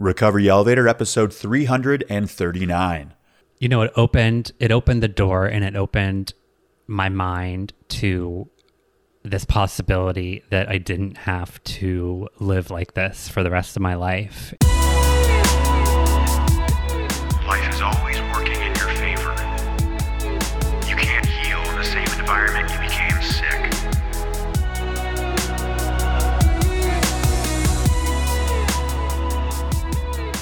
Recovery Elevator, episode 339. You know, it opened it opened the door and it opened my mind to this possibility that I didn't have to live like this for the rest of my life.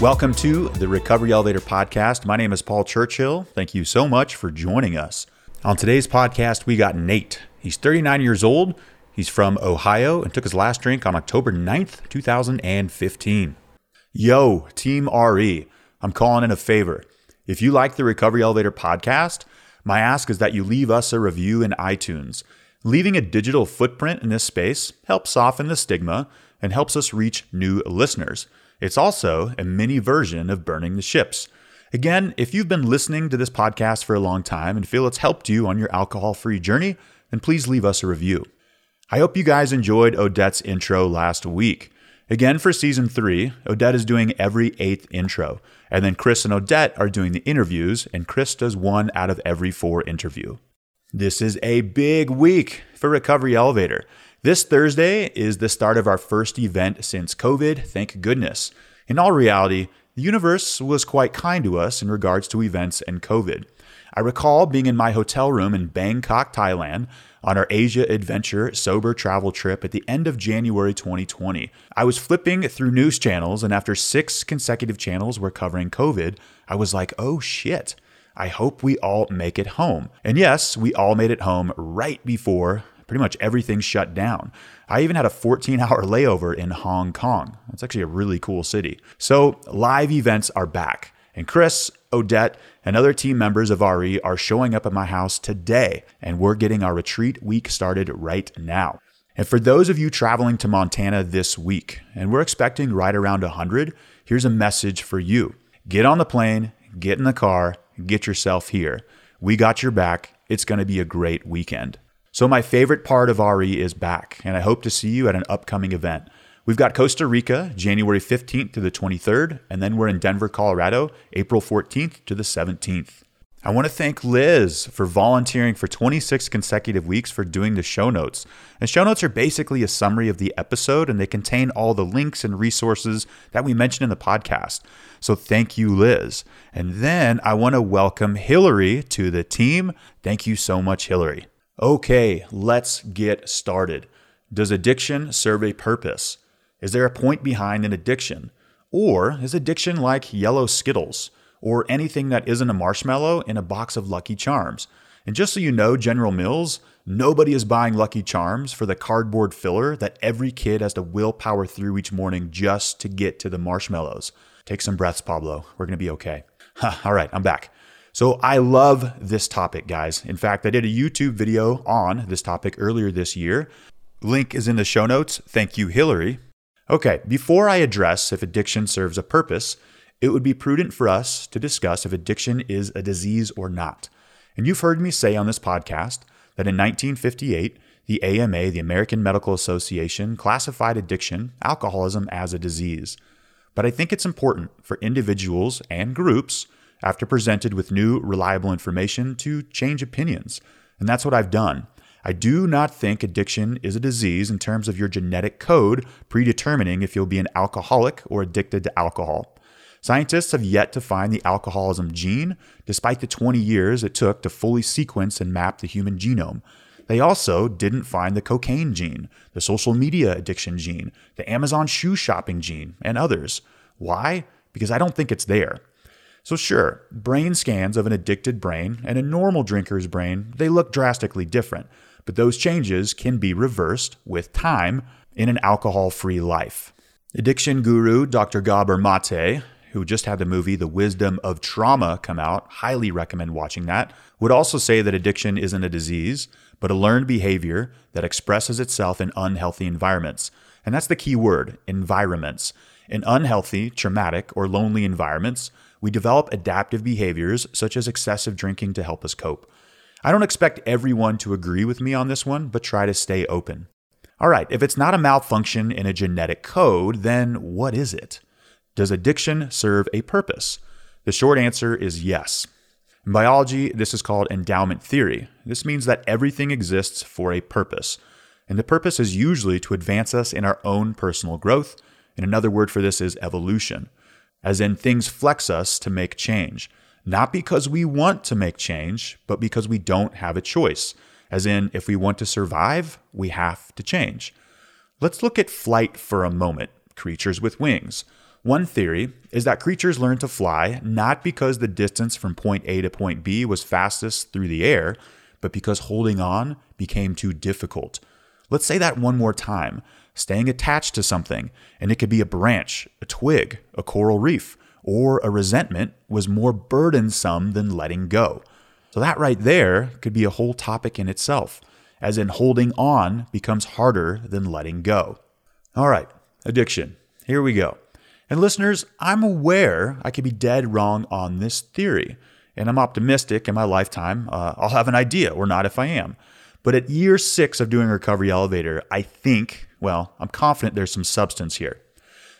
Welcome to the Recovery Elevator podcast. My name is Paul Churchill. Thank you so much for joining us. On today's podcast, we got Nate. He's 39 years old. He's from Ohio and took his last drink on October 9th, 2015. Yo, Team RE, I'm calling in a favor. If you like the Recovery Elevator podcast, my ask is that you leave us a review in iTunes. Leaving a digital footprint in this space helps soften the stigma and helps us reach new listeners. It's also a mini version of Burning the Ships. Again, if you've been listening to this podcast for a long time and feel it's helped you on your alcohol free journey, then please leave us a review. I hope you guys enjoyed Odette's intro last week. Again, for season three, Odette is doing every eighth intro, and then Chris and Odette are doing the interviews, and Chris does one out of every four interview. This is a big week for Recovery Elevator. This Thursday is the start of our first event since COVID, thank goodness. In all reality, the universe was quite kind to us in regards to events and COVID. I recall being in my hotel room in Bangkok, Thailand, on our Asia Adventure sober travel trip at the end of January 2020. I was flipping through news channels, and after six consecutive channels were covering COVID, I was like, oh shit. I hope we all make it home. And yes, we all made it home right before pretty much everything shut down. I even had a 14 hour layover in Hong Kong. That's actually a really cool city. So, live events are back. And Chris, Odette, and other team members of RE are showing up at my house today, and we're getting our retreat week started right now. And for those of you traveling to Montana this week, and we're expecting right around 100, here's a message for you get on the plane, get in the car, get yourself here. We got your back. It's going to be a great weekend. So, my favorite part of RE is back, and I hope to see you at an upcoming event. We've got Costa Rica, January 15th to the 23rd, and then we're in Denver, Colorado, April 14th to the 17th. I want to thank Liz for volunteering for 26 consecutive weeks for doing the show notes. And show notes are basically a summary of the episode, and they contain all the links and resources that we mentioned in the podcast. So thank you, Liz. And then I want to welcome Hillary to the team. Thank you so much, Hillary. Okay, let's get started. Does addiction serve a purpose? Is there a point behind an addiction? Or is addiction like yellow Skittles or anything that isn't a marshmallow in a box of Lucky Charms? And just so you know, General Mills, nobody is buying Lucky Charms for the cardboard filler that every kid has to willpower through each morning just to get to the marshmallows. Take some breaths, Pablo. We're going to be okay. All right, I'm back. So I love this topic, guys. In fact, I did a YouTube video on this topic earlier this year. Link is in the show notes. Thank you, Hillary. Okay, before I address if addiction serves a purpose, it would be prudent for us to discuss if addiction is a disease or not. And you've heard me say on this podcast that in 1958, the AMA, the American Medical Association, classified addiction, alcoholism, as a disease. But I think it's important for individuals and groups after presented with new, reliable information to change opinions. And that's what I've done. I do not think addiction is a disease in terms of your genetic code predetermining if you'll be an alcoholic or addicted to alcohol. Scientists have yet to find the alcoholism gene, despite the 20 years it took to fully sequence and map the human genome. They also didn't find the cocaine gene, the social media addiction gene, the Amazon shoe shopping gene, and others. Why? Because I don't think it's there. So sure, brain scans of an addicted brain and a normal drinker's brain, they look drastically different, but those changes can be reversed with time in an alcohol-free life. Addiction guru Dr. Gabor Mate, who just had the movie The Wisdom of Trauma come out, highly recommend watching that, would also say that addiction isn't a disease, but a learned behavior that expresses itself in unhealthy environments. And that's the key word, environments. In unhealthy, traumatic, or lonely environments, we develop adaptive behaviors such as excessive drinking to help us cope. I don't expect everyone to agree with me on this one, but try to stay open. All right, if it's not a malfunction in a genetic code, then what is it? Does addiction serve a purpose? The short answer is yes. In biology, this is called endowment theory. This means that everything exists for a purpose. And the purpose is usually to advance us in our own personal growth. And another word for this is evolution, as in things flex us to make change, not because we want to make change, but because we don't have a choice. As in, if we want to survive, we have to change. Let's look at flight for a moment creatures with wings. One theory is that creatures learned to fly not because the distance from point A to point B was fastest through the air, but because holding on became too difficult. Let's say that one more time. Staying attached to something, and it could be a branch, a twig, a coral reef, or a resentment, was more burdensome than letting go. So, that right there could be a whole topic in itself, as in holding on becomes harder than letting go. All right, addiction. Here we go. And listeners, I'm aware I could be dead wrong on this theory, and I'm optimistic in my lifetime uh, I'll have an idea, or not if I am. But at year six of doing Recovery Elevator, I think, well, I'm confident there's some substance here.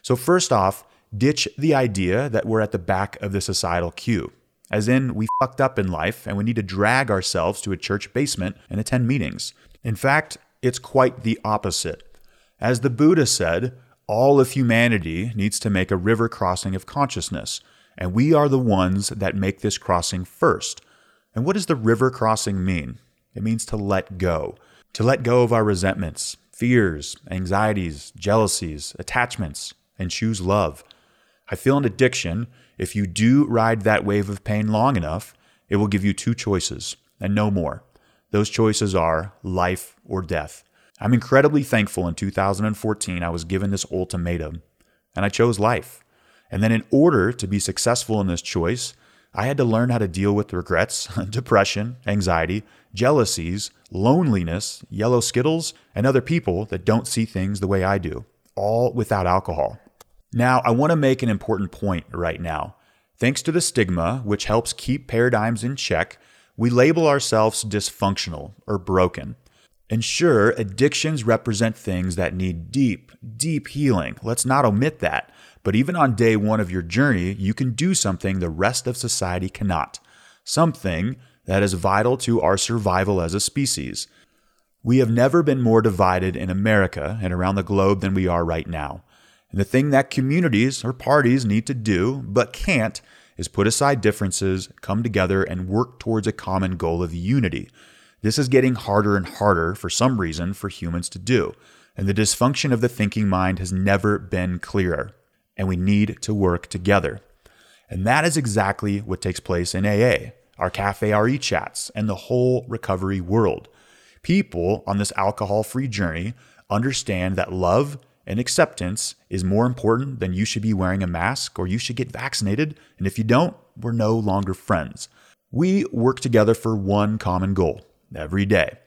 So, first off, ditch the idea that we're at the back of the societal queue, as in we fucked up in life and we need to drag ourselves to a church basement and attend meetings. In fact, it's quite the opposite. As the Buddha said, all of humanity needs to make a river crossing of consciousness, and we are the ones that make this crossing first. And what does the river crossing mean? It means to let go, to let go of our resentments, fears, anxieties, jealousies, attachments, and choose love. I feel an addiction. If you do ride that wave of pain long enough, it will give you two choices and no more. Those choices are life or death. I'm incredibly thankful in 2014 I was given this ultimatum, and I chose life. And then, in order to be successful in this choice, I had to learn how to deal with regrets, depression, anxiety, jealousies, loneliness, yellow skittles, and other people that don't see things the way I do, all without alcohol. Now, I want to make an important point right now. Thanks to the stigma, which helps keep paradigms in check, we label ourselves dysfunctional or broken. And sure, addictions represent things that need deep, deep healing. Let's not omit that. But even on day one of your journey, you can do something the rest of society cannot. Something that is vital to our survival as a species. We have never been more divided in America and around the globe than we are right now. And the thing that communities or parties need to do, but can't, is put aside differences, come together, and work towards a common goal of unity. This is getting harder and harder for some reason for humans to do. And the dysfunction of the thinking mind has never been clearer. And we need to work together. And that is exactly what takes place in AA our Cafe RE chats, and the whole recovery world. People on this alcohol free journey understand that love and acceptance is more important than you should be wearing a mask or you should get vaccinated. And if you don't, we're no longer friends. We work together for one common goal every day.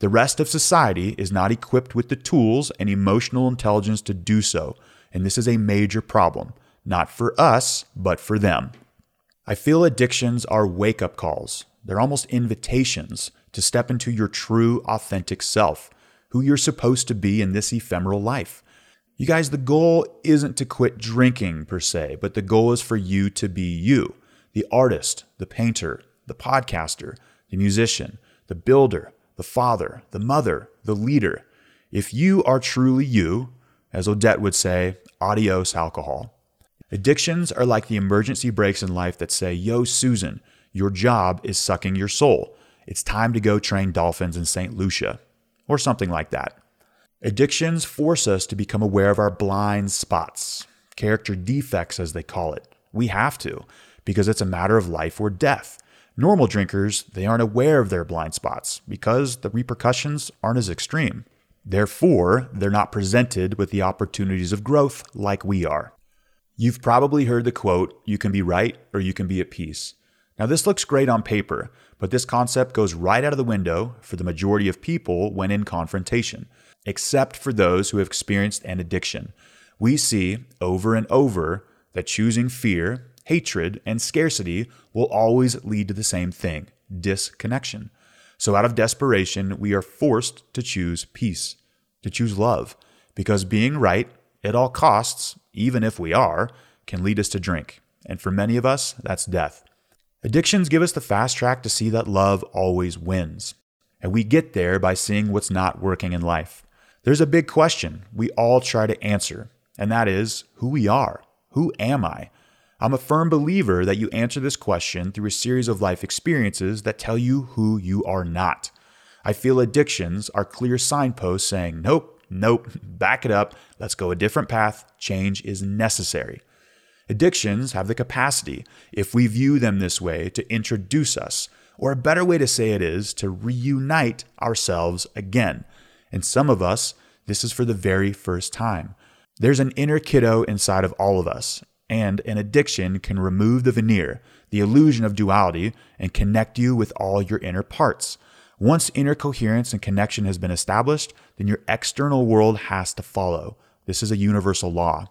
The rest of society is not equipped with the tools and emotional intelligence to do so. And this is a major problem, not for us, but for them. I feel addictions are wake up calls. They're almost invitations to step into your true, authentic self, who you're supposed to be in this ephemeral life. You guys, the goal isn't to quit drinking per se, but the goal is for you to be you the artist, the painter, the podcaster, the musician, the builder, the father, the mother, the leader. If you are truly you, as Odette would say, adios alcohol. Addictions are like the emergency brakes in life that say, Yo, Susan, your job is sucking your soul. It's time to go train dolphins in St. Lucia, or something like that. Addictions force us to become aware of our blind spots, character defects, as they call it. We have to, because it's a matter of life or death. Normal drinkers, they aren't aware of their blind spots because the repercussions aren't as extreme. Therefore, they're not presented with the opportunities of growth like we are. You've probably heard the quote, you can be right or you can be at peace. Now, this looks great on paper, but this concept goes right out of the window for the majority of people when in confrontation, except for those who have experienced an addiction. We see over and over that choosing fear, hatred, and scarcity will always lead to the same thing disconnection. So, out of desperation, we are forced to choose peace, to choose love, because being right at all costs even if we are, can lead us to drink. And for many of us, that's death. Addictions give us the fast track to see that love always wins. And we get there by seeing what's not working in life. There's a big question we all try to answer, and that is who we are. Who am I? I'm a firm believer that you answer this question through a series of life experiences that tell you who you are not. I feel addictions are clear signposts saying, nope, nope, back it up, let's go a different path, change is necessary. Addictions have the capacity, if we view them this way, to introduce us, or a better way to say it is to reunite ourselves again. And some of us, this is for the very first time. There's an inner kiddo inside of all of us, and an addiction can remove the veneer, the illusion of duality, and connect you with all your inner parts. Once inner coherence and connection has been established, then your external world has to follow. This is a universal law.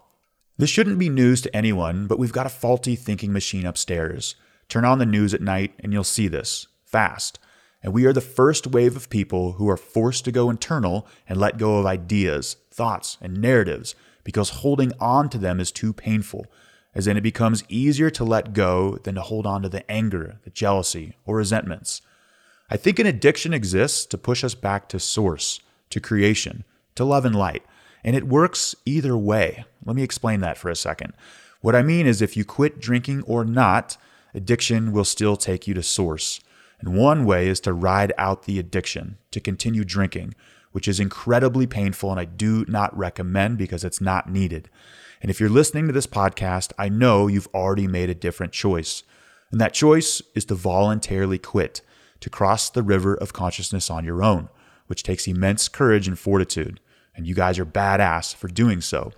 This shouldn't be news to anyone, but we've got a faulty thinking machine upstairs. Turn on the news at night and you'll see this fast. And we are the first wave of people who are forced to go internal and let go of ideas, thoughts, and narratives because holding on to them is too painful as in it becomes easier to let go than to hold on to the anger, the jealousy, or resentments. I think an addiction exists to push us back to source, to creation, to love and light, and it works either way. Let me explain that for a second. What I mean is, if you quit drinking or not, addiction will still take you to source. And one way is to ride out the addiction, to continue drinking, which is incredibly painful and I do not recommend because it's not needed. And if you're listening to this podcast, I know you've already made a different choice. And that choice is to voluntarily quit, to cross the river of consciousness on your own, which takes immense courage and fortitude. And you guys are badass for doing so.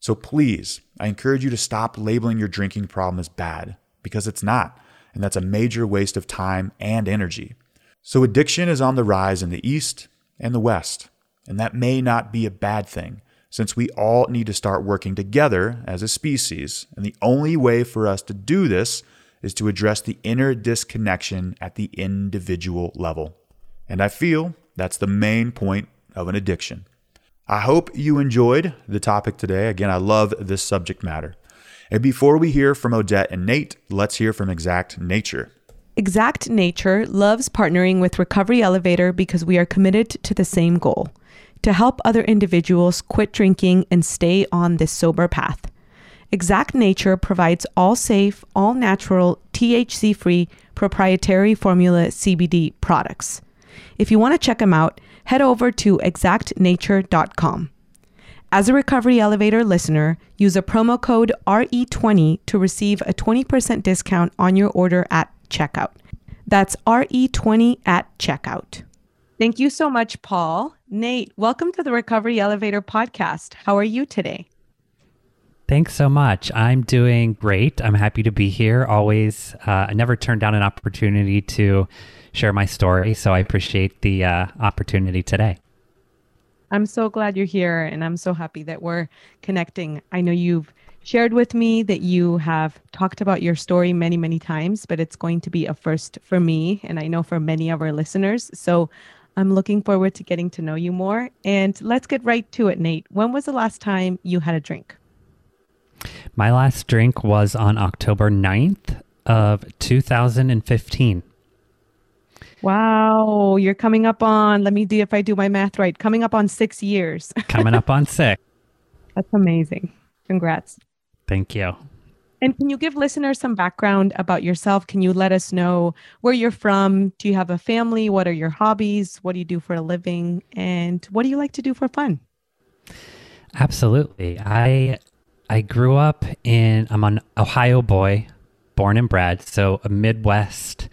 So please, I encourage you to stop labeling your drinking problem as bad, because it's not. And that's a major waste of time and energy. So addiction is on the rise in the East and the West. And that may not be a bad thing since we all need to start working together as a species. And the only way for us to do this is to address the inner disconnection at the individual level. And I feel that's the main point of an addiction. I hope you enjoyed the topic today. Again, I love this subject matter. And before we hear from Odette and Nate, let's hear from Exact Nature. Exact Nature loves partnering with Recovery Elevator because we are committed to the same goal to help other individuals quit drinking and stay on this sober path. Exact Nature provides all safe, all natural, THC free, proprietary formula CBD products. If you want to check them out, head over to exactnature.com. As a Recovery Elevator listener, use a promo code RE20 to receive a 20% discount on your order at checkout. That's RE20 at checkout. Thank you so much, Paul. Nate, welcome to the Recovery Elevator podcast. How are you today? Thanks so much. I'm doing great. I'm happy to be here. Always, uh, I never turned down an opportunity to share my story, so I appreciate the uh, opportunity today. I'm so glad you're here, and I'm so happy that we're connecting. I know you've shared with me that you have talked about your story many, many times, but it's going to be a first for me, and I know for many of our listeners. So I'm looking forward to getting to know you more. And let's get right to it, Nate. When was the last time you had a drink? My last drink was on October 9th of 2015. Wow, you're coming up on, let me do if I do my math right, coming up on six years. coming up on six. That's amazing. Congrats. Thank you. And can you give listeners some background about yourself? Can you let us know where you're from? Do you have a family? What are your hobbies? What do you do for a living? And what do you like to do for fun? Absolutely. I I grew up in I'm an Ohio boy, born and bred, so a Midwest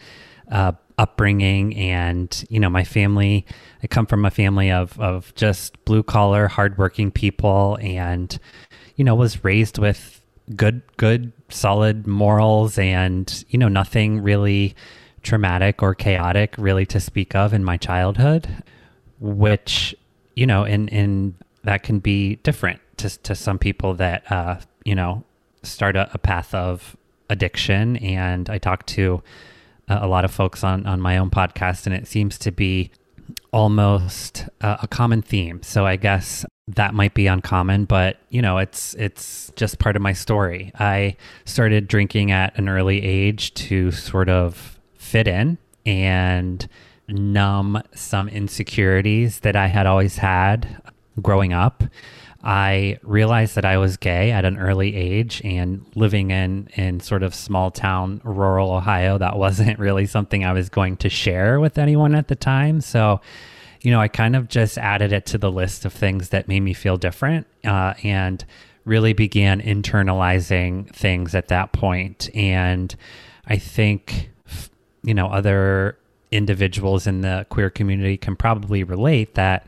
uh, upbringing, and you know my family. I come from a family of of just blue collar, hardworking people, and you know was raised with good good solid morals and you know nothing really traumatic or chaotic really to speak of in my childhood which you know in in that can be different to to some people that uh you know start a, a path of addiction and I talk to a lot of folks on on my own podcast and it seems to be almost a common theme so I guess that might be uncommon, but you know, it's it's just part of my story. I started drinking at an early age to sort of fit in and numb some insecurities that I had always had growing up. I realized that I was gay at an early age and living in in sort of small town rural Ohio that wasn't really something I was going to share with anyone at the time. So you know, I kind of just added it to the list of things that made me feel different uh, and really began internalizing things at that point. And I think, you know, other individuals in the queer community can probably relate that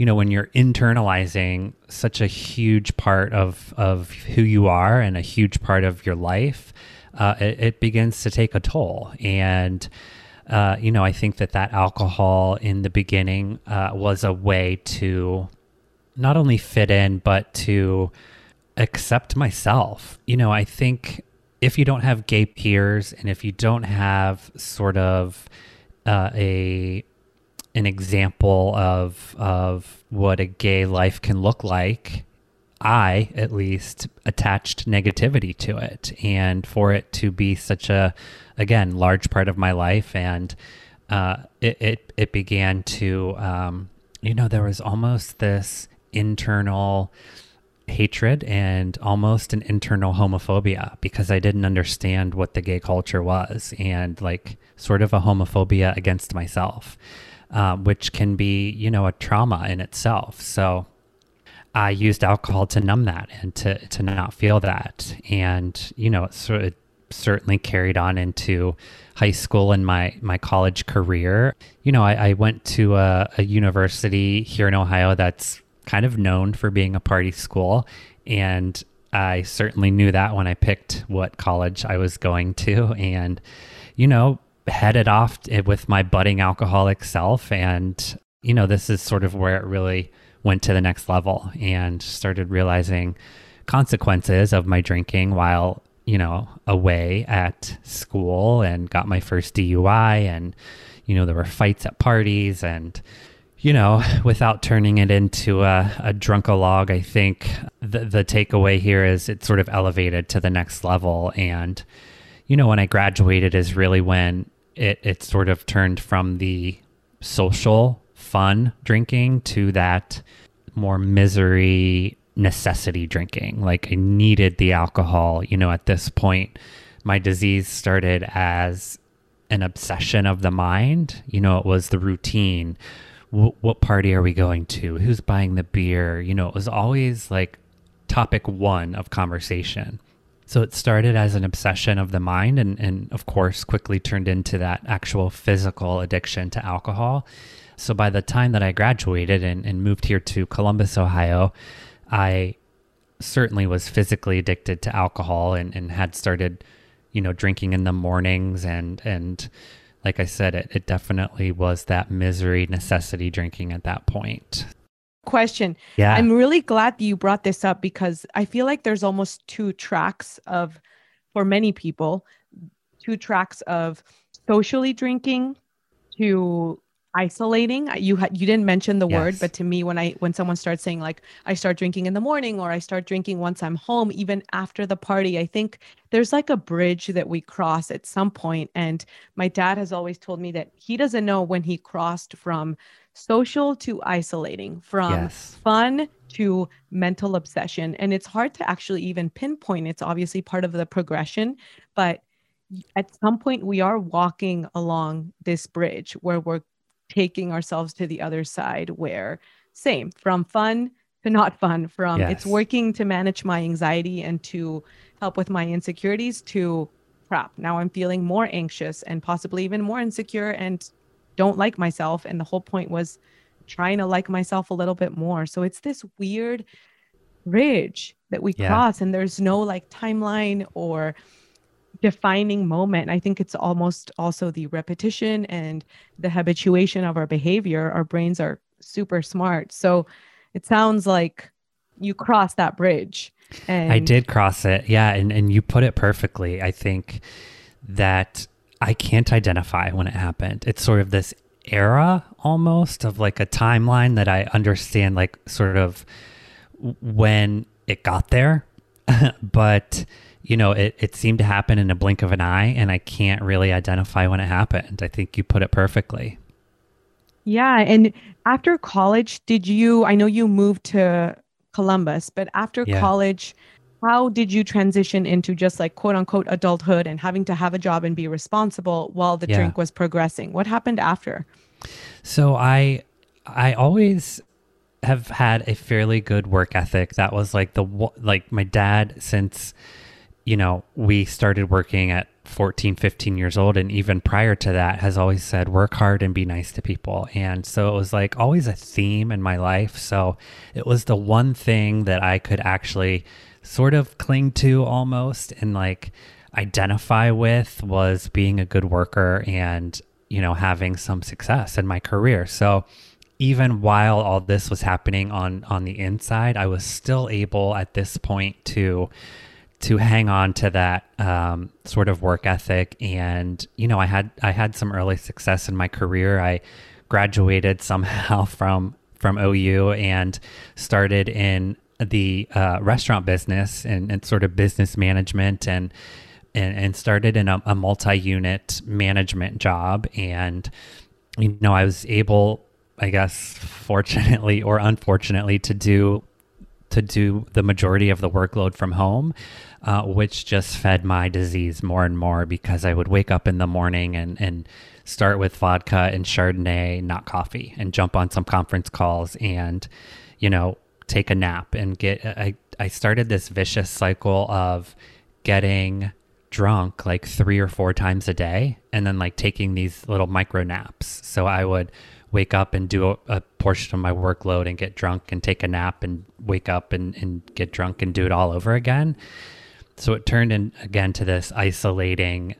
you know when you're internalizing such a huge part of of who you are and a huge part of your life uh, it, it, begins to take a toll and uh, you know, I think that that alcohol in the beginning uh, was a way to not only fit in, but to accept myself. You know, I think if you don't have gay peers and if you don't have sort of uh, a an example of of what a gay life can look like, I at least attached negativity to it, and for it to be such a again large part of my life and uh, it, it, it began to um, you know there was almost this internal hatred and almost an internal homophobia because I didn't understand what the gay culture was and like sort of a homophobia against myself, um, which can be, you know, a trauma in itself. So I used alcohol to numb that and to, to not feel that. And, you know, it certainly carried on into high school and my my college career. You know, I, I went to a, a, university here in Ohio that's kind of known for being a party school, and I certainly knew that when I picked what college I was going to, and you know, headed off eh, with my budding alcoholic self, and you know, this is sort of where it really went to the next level and started realizing consequences of my drinking while you know, away at school and got my first DUI. And, you know, there were fights at parties. And, you know, without turning it into a, a I think the, the takeaway here is it sort of elevated to the next level. And, you know, when I graduated is really when it, it sort of turned from the social fun drinking to that more misery necessity drinking. Like I needed the alcohol. You know, at this point, my disease started as an obsession of the mind. You know, it was the routine. W- what party are we going to? Who's buying the beer? You know, it was always like topic one of conversation. So it started as an obsession of the mind and, and of course quickly turned into that actual physical addiction to alcohol. So by the time that I graduated and, and moved here to Columbus, Ohio, I certainly was physically addicted to alcohol and, and had started, you know, drinking in the mornings and and like I said, it, it definitely was that misery necessity drinking at that point. Question. Yeah. I'm really glad that you brought this up because I feel like there's almost two tracks of for many people, two tracks of socially drinking to isolating you had you didn't mention the yes. word but to me when i when someone starts saying like i start drinking in the morning or i start drinking once i'm home even after the party i think there's like a bridge that we cross at some point and my dad has always told me that he doesn't know when he crossed from social to isolating from yes. fun to mental obsession and it's hard to actually even pinpoint it's obviously part of the progression but at some point we are walking along this bridge where we're taking ourselves to the other side where same from fun to not fun from yes. it's working to manage my anxiety and to help with my insecurities to crap now i'm feeling more anxious and possibly even more insecure and don't like myself and the whole point was trying to like myself a little bit more so it's this weird bridge that we yeah. cross and there's no like timeline or defining moment. I think it's almost also the repetition and the habituation of our behavior. Our brains are super smart. So it sounds like you crossed that bridge. And I did cross it. Yeah. And, and you put it perfectly. I think that I can't identify when it happened. It's sort of this era almost of like a timeline that I understand, like sort of when it got there. but, you know, it, it seemed to happen in a blink of an eye, and I can't really identify when it happened. I think you put it perfectly. Yeah. And after college, did you, I know you moved to Columbus, but after Yeah. college, how did you transition into just like quote unquote adulthood and having to have a job and be responsible while the Yeah. drink was progressing? What happened after? So I I always have had a fairly good work ethic. That was like the like my dad since you know, we started working at 14, 15 years old and even prior to that has always said work hard and be nice to people. And so it was like always a theme in my life. So it was the one thing that I could actually sort of cling to almost and like identify with was being a good worker and you know having some success in my career so even while all this was happening on on the inside i was still able at this point to to hang on to that um, sort of work ethic. And you know i had i had some early success in my career. I graduated somehow from from ou and started in the uh, restaurant business and, and sort of business management and and, and started in a, a multi-unit management job. And you know i was able i guess fortunately or unfortunately to do to do the majority of the workload from home uh, which just fed my disease more and more because i would wake up in the morning and and start with vodka and chardonnay not coffee and jump on some conference calls and you know take a nap and get i i started this vicious cycle of getting drunk like three or four times a day and then like taking these little micro naps. So I would wake up and do a, a portion of my workload and get drunk and take a nap and wake up and, and get drunk and do it all over again. So it turned in again to this isolating,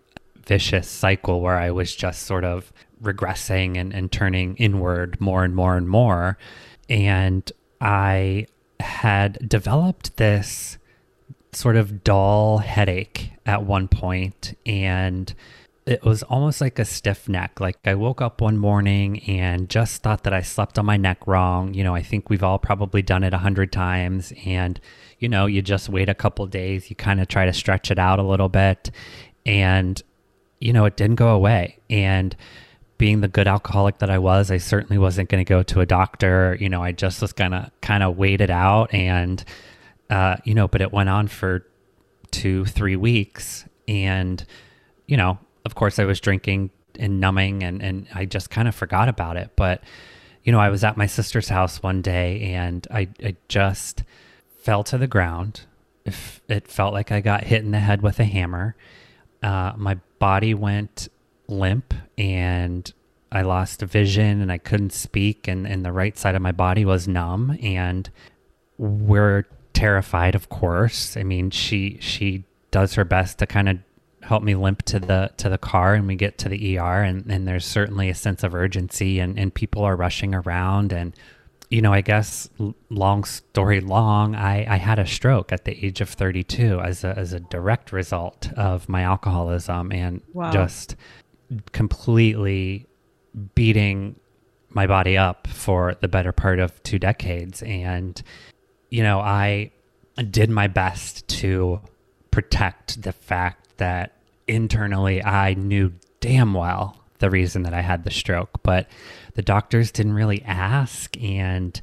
vicious cycle where I was just sort of regressing and, and turning inward more and more and more. And I had developed this sort of dull headache at one point and it was almost like a stiff neck. Like i woke up one morning and just thought that i slept on my neck wrong. You know i think we've all probably done it a hundred times. And you know you just wait a couple days you kind of try to stretch it out a little bit. And you know it didn't go away. And being the good alcoholic that i was i certainly wasn't going to go to a doctor. You know i just was gonna kind of wait it out. And uh, you know, but it went on for two, three weeks. And, you know, of course, I was drinking and numbing and, and I just kind of forgot about it. But, you know, I was at my sister's house one day and I, I just fell to the ground. It, felt like I got hit in the head with a hammer. Uh, my body went limp and I lost vision and I couldn't speak and, and the right side of my body was numb and we're terrified of course i mean she she does her best to kind of help me limp to the to the car and we get to the er and and there's certainly a sense of urgency and and people are rushing around and you know i guess long story long i i had a stroke at the age of 32 as a as a direct result of my alcoholism and Wow. just completely beating my body up for the better part of two decades and you know, I did my best to protect the fact that internally I knew damn well the reason that I had the stroke, but the doctors didn't really ask. And,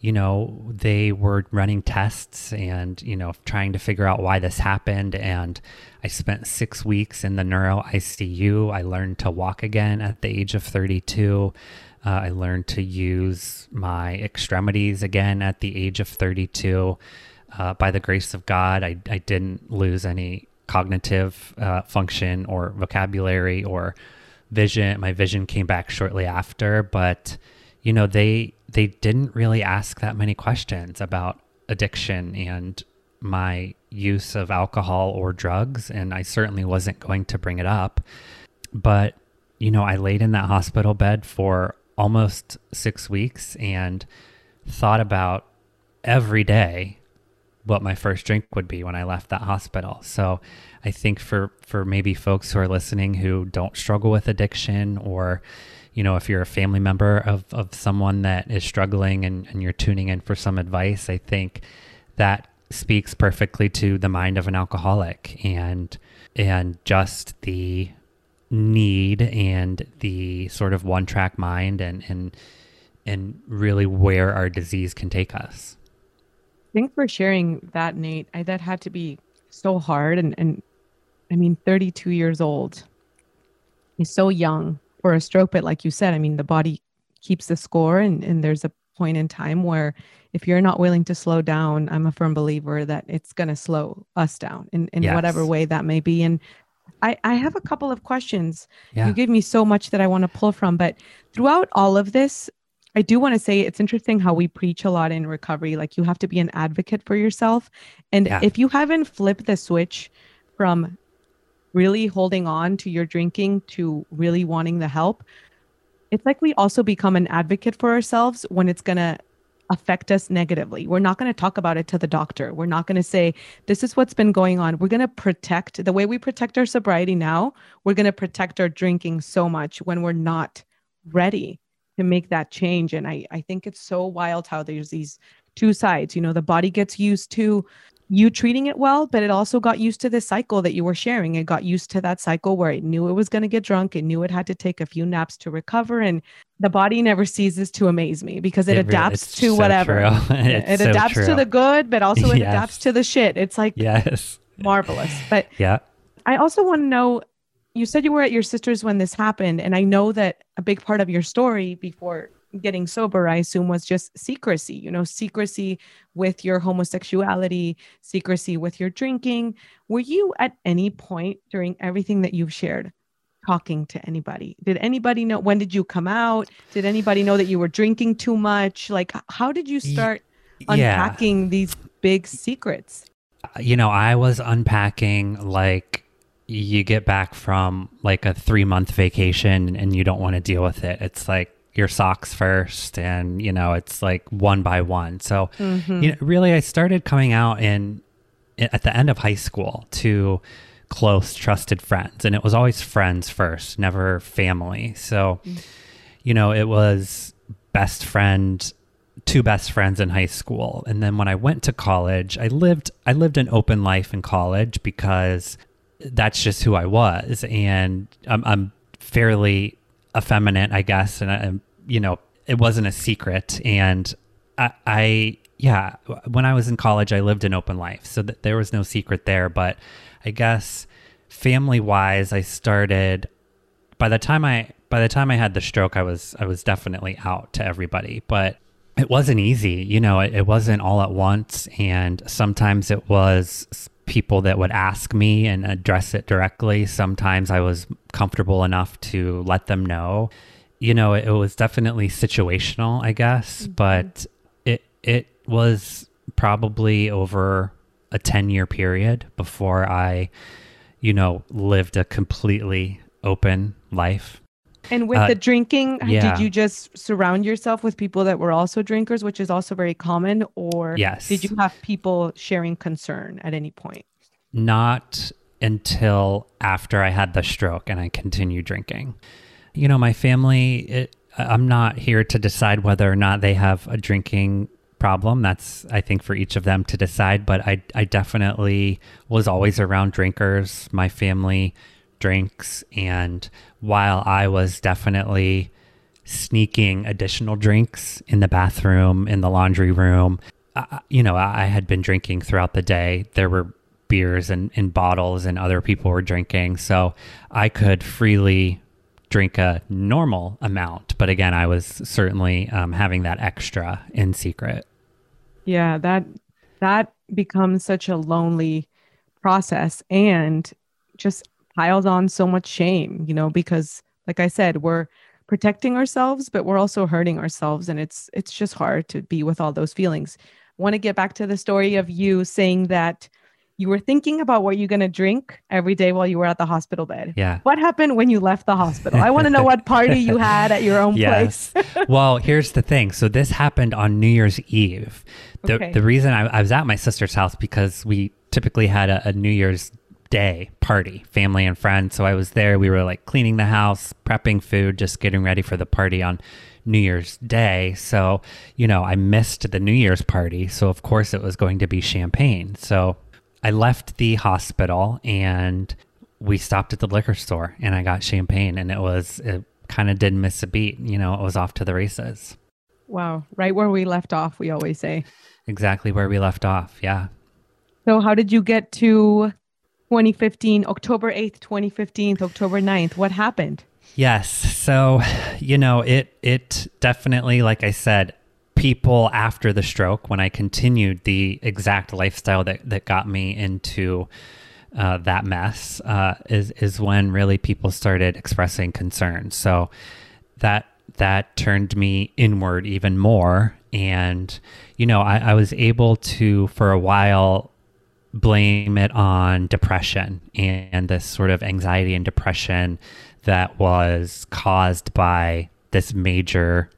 you know, they were running tests and, you know, trying to figure out why this happened. And I spent six weeks in the neuro ICU. I learned to walk again at the age of 32. Uh, I learned to use my extremities again at the age of 32. Uh, by the grace of God, I, I didn't lose any cognitive uh, function or vocabulary or vision. My vision came back shortly after, but you know they they didn't really ask that many questions about addiction and my use of alcohol or drugs, and I certainly wasn't going to bring it up. But you know, I laid in that hospital bed for almost six weeks and thought about every day what my first drink would be when I left that hospital. So I think for for maybe folks who are listening who don't struggle with addiction or you know, if you're a family member of, of someone that is struggling and, and you're tuning in for some advice, I think that speaks perfectly to the mind of an alcoholic and and just the need and the sort of one track mind and and and really where our disease can take us. Thanks for sharing that, Nate. I, that had to be so hard. And, and I mean, 32 years old. He's so young for a stroke, but like you said, I mean, the body keeps the score, and, and there's a point in time where if you're not willing to slow down, I'm a firm believer that it's going to slow us down in, in Yes. whatever way that may be. And I, I have a couple of questions. Yeah. You gave me so much that I want to pull from, but throughout all of this, I do want to say it's interesting how we preach a lot in recovery. Like you have to be an advocate for yourself. And Yeah. if you haven't flipped the switch from really holding on to your drinking to really wanting the help, it's like we also become an advocate for ourselves when it's going to affect us negatively. We're not going to talk about it to the doctor. We're not going to say, this is what's been going on. We're going to protect the way we protect our sobriety now, we're going to protect our drinking so much when we're not ready to make that change. And I, I think it's so wild how there's these two sides. You know, the body gets used to you treating it well, but it also got used to this cycle that you were sharing. It got used to that cycle where it knew it was going to get drunk. It knew it had to take a few naps to recover. And the body never ceases to amaze me because it, It adapts it's to so whatever. true. It so adapts to the good, but also it Yes. adapts to the shit. It's like Yes. marvelous. But Yeah. I also want to know you said you were at your sister's when this happened. And I know that a big part of your story before getting sober, I assume, was just secrecy, you know, secrecy with your homosexuality, secrecy with your drinking. Were you at any point during everything that you've shared talking to anybody? Did anybody know when did you come out? Did anybody know that you were drinking too much? Like, how did you start Yeah. unpacking these big secrets? Uh, you know, I was unpacking like you get back from like a three month vacation and you don't want to deal with it. It's like your socks first, and you know, it's like one by one. So, mm-hmm. you know, really, I started coming out in at the end of high school to close, trusted friends, and it was always friends first, never family. So, mm. you know, it was best friend two best friends in high school and then when i went to college i lived i lived an open life in college because that's just who i was. And i'm, I'm fairly effeminate i guess. And I, you know it wasn't a secret. And I, I yeah when i was in college i lived an open life. So that there was no secret there. But i guess family wise i started by the time I by the time I had the stroke, I was I was definitely out to everybody, but it wasn't easy. You know, it, it wasn't all at once, and sometimes it was people that would ask me and address it directly. Sometimes I was comfortable enough to let them know. You know, it, it was definitely situational, I guess, mm-hmm. but it it was probably over a 10 year period before I you know, lived a completely open life. And with Uh, the drinking, yeah. did you just surround yourself with people that were also drinkers, which is also very common? Or Yes. did you have people sharing concern at any point? Not until after I had the stroke and I continued drinking. You know, my family, it, I'm not here to decide whether or not they have a drinking problem. That's, I think, for each of them to decide. But I, I definitely was always around drinkers. My family drinks. And while I was definitely sneaking additional drinks in the bathroom, in the laundry room, you know, I I had been drinking throughout the day. There were beers and in bottles, and other people were drinking. So I could freely drink a normal amount. But again, I was certainly um, having that extra in secret. Yeah, that that becomes such a lonely process and just piles on so much shame, you know, because like I said, we're protecting ourselves, but we're also hurting ourselves and it's it's just hard to be with all those feelings. Want to get back to the story of you saying that you were thinking about what you're going to drink every day while you were at the hospital bed. Yeah. What happened when you left the hospital? I want to know what party you had at your own Yes. place. well, here's the thing. So this happened on New Year's Eve. The Okay. the reason I, I was at my sister's house because we typically had a, a New Year's Day party, family and friends. So I was there. We were like cleaning the house, prepping food, just getting ready for the party on New Year's Day. So, you know, I missed the New Year's party. So, of course, it was going to be champagne. So I left the hospital and we stopped at the liquor store and I got champagne and it was, it kind of didn't miss a beat. You know, it was off to the races. Wow. Right where we left off, we always say. Exactly where we left off. Yeah. So, how did you get to 2015, October 8th, 2015, October 9th? What happened? Yes. So, you know, it it definitely like I said, people after the stroke when I continued the exact lifestyle that that got me into uh, that mess uh, is is when really people started expressing concern. So that that turned me inward even more, and you know, I, I was able to for a while blame it on depression and this sort of anxiety and depression that was caused by this major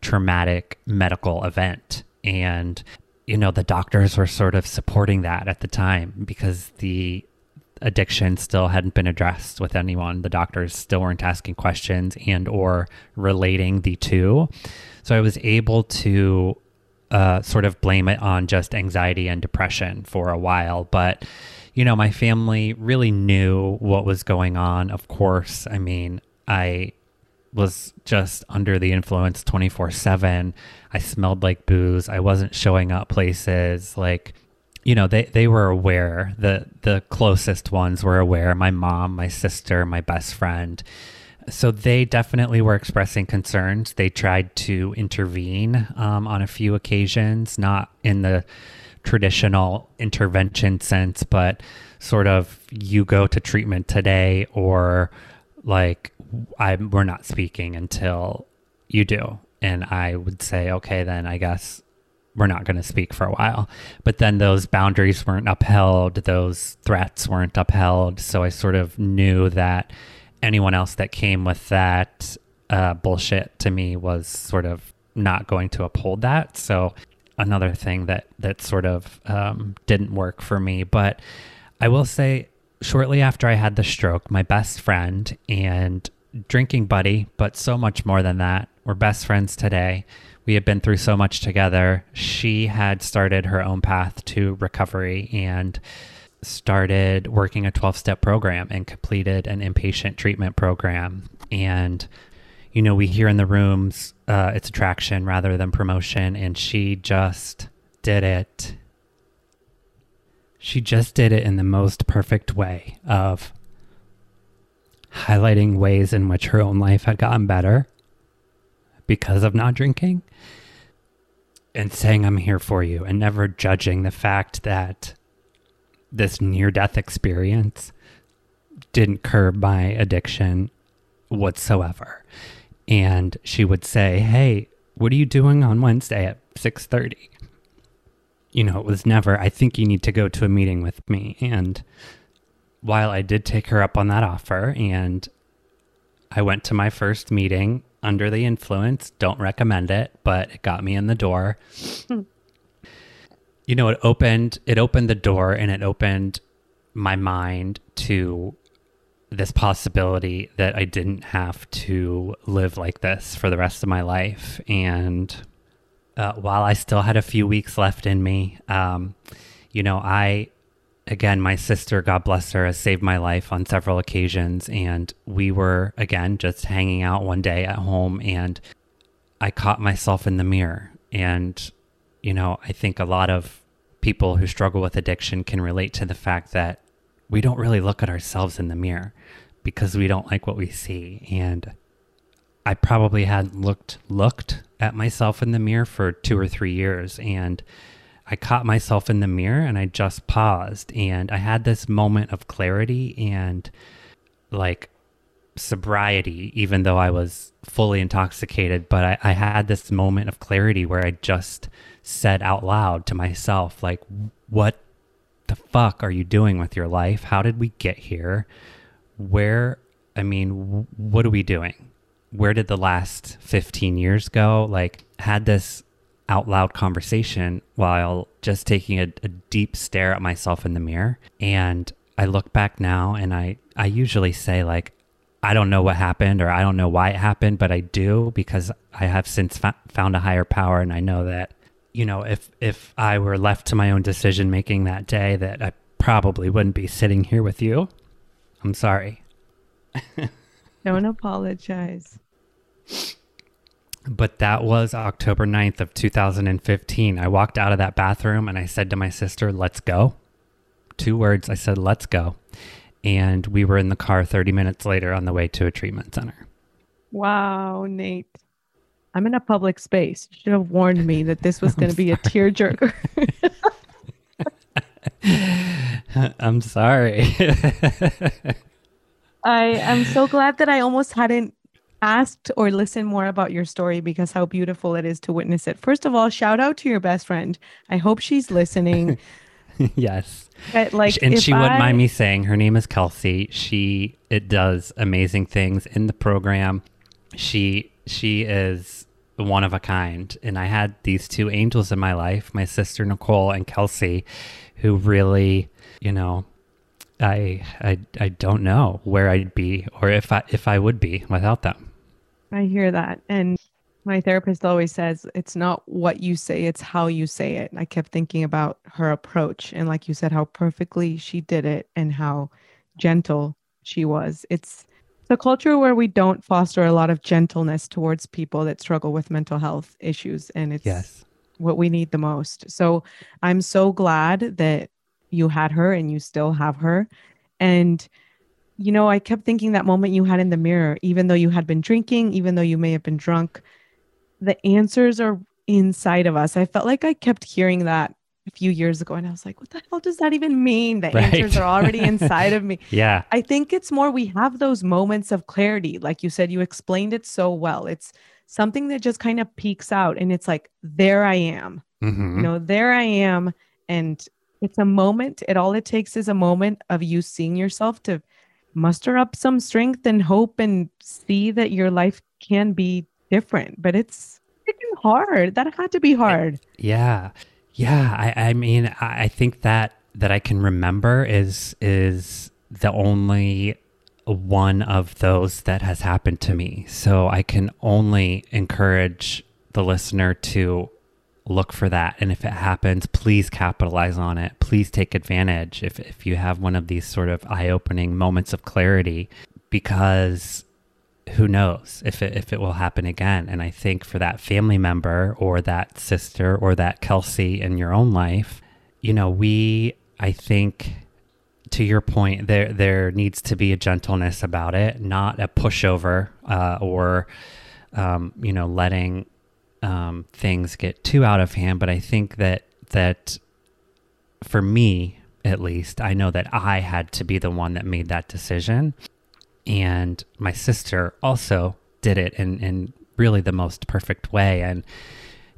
traumatic medical event. And, you know, the doctors were sort of supporting that at the time because the addiction still hadn't been addressed with anyone. The doctors still weren't asking questions and or relating the two. So I was able to uh, sort of blame it on just anxiety and depression for a while. But, you know, my family really knew what was going on. Of course, I mean, I was just under the influence 24 7. I smelled like booze. I wasn't showing up places. Like, you know, they, they were aware. The the closest ones were aware. My mom, my sister, my best friend. So they definitely were expressing concerns. They tried to intervene um, on a few occasions, not in the traditional intervention sense, but sort of you go to treatment today, or like I we're not speaking until you do. And I would say, okay, then I guess we're not going to speak for a while. But then those boundaries weren't upheld, those threats weren't upheld. So I sort of knew that anyone else that came with that uh, bullshit to me was sort of not going to uphold that. So another thing that that sort of um, didn't work for me. But I will say, shortly after I had the stroke, my best friend and drinking buddy, but so much more than that, we're best friends today. We had been through so much together. She had started her own path to recovery and started working a 12 step program and completed an inpatient treatment program. And, you know, we hear in the rooms uh, it's attraction rather than promotion. And she just did it. She just did it in the most perfect way of highlighting ways in which her own life had gotten better because of not drinking and saying, I'm here for you, and never judging the fact that this near death experience didn't curb my addiction whatsoever. And she would say, "Hey, what are you doing on Wednesday at 6:30?" You know, it was never, "I think you need to go to a meeting with me." And while I did take her up on that offer and I went to my first meeting under the influence, don't recommend it, but it got me in the door hmm. You know, it opened it opened the door and it opened my mind to this possibility that I didn't have to live like this for the rest of my life. And uh, while I still had a few weeks left in me, um, you know, I, again, my sister, God bless her, has saved my life on several occasions. And we were, again, just hanging out one day at home and I caught myself in the mirror. And, you know, I think a lot of people who struggle with addiction can relate to the fact that we don't really look at ourselves in the mirror because we don't like what we see. And I probably hadn't looked looked at myself in the mirror for two or three years and I caught myself in the mirror and I just paused and I had this moment of clarity and like sobriety, even though I was fully intoxicated. But I, I had this moment of clarity where I just said out loud to myself, like, what the fuck are you doing with your life? How did we get here? Where, I mean, what are we doing? Where did the last 15 years go? Like, had this out loud conversation while just taking a, a deep stare at myself in the mirror. And I look back now and I, I usually say like, I don't know what happened or I don't know why it happened, but I do because I have since fa- found a higher power and I know that, you know, if if I were left to my own decision making that day that I probably wouldn't be sitting here with you. I'm sorry. Don't apologize. But that was October 9th of 2015. I walked out of that bathroom and I said to my sister, "Let's go." Two words. I said, "Let's go." and we were in the car 30 minutes later on the way to a treatment center. Wow, Nate. I'm in a public space. You should have warned me that this was going to be a tearjerker. I'm sorry. I am so glad that I almost hadn't asked or listened more about your story because how beautiful it is to witness it. First of all, shout out to your best friend. I hope she's listening. yes. But like, and she I, wouldn't mind me saying her name is Kelsey. She it does amazing things in the program. She she is one of a kind. And I had these two angels in my life, my sister Nicole and Kelsey, who really, you know, I I I don't know where I'd be or if I if I would be without them. I hear that. And my therapist always says it's not what you say, it's how you say it. I kept thinking about her approach and like you said how perfectly she did it and how gentle she was. It's a culture where we don't foster a lot of gentleness towards people that struggle with mental health issues and it's yes. what we need the most. So I'm so glad that you had her and you still have her and you know, I kept thinking that moment you had in the mirror, even though you had been drinking, even though you may have been drunk, the answers are inside of us. I felt like I kept hearing that a few years ago and I was like, what the hell does that even mean? The right. answers are already inside of me. Yeah. I think it's more we have those moments of clarity. Like you said, you explained it so well. It's something that just kind of peeks out and it's like, there I am. Mm-hmm. You know, there I am. And it's a moment. It all it takes is a moment of you seeing yourself to muster up some strength and hope and see that your life can be different, but it's freaking hard. That had to be hard. Yeah. Yeah. I, I mean, I, I think that that I can remember is is the only one of those that has happened to me. So I can only encourage the listener to look for that. And if it happens, please capitalize on it. Please take advantage if, if you have one of these sort of eye opening moments of clarity, because who knows if it, if it will happen again. And I think for that family member or that sister or that Kelsey in your own life, you know, we, I think, to your point, there there needs to be a gentleness about it, not a pushover uh, or, um, you know, letting um, things get too out of hand. But I think that that for me, at least, I know that I had to be the one that made that decision and my sister also did it in, in really the most perfect way. And,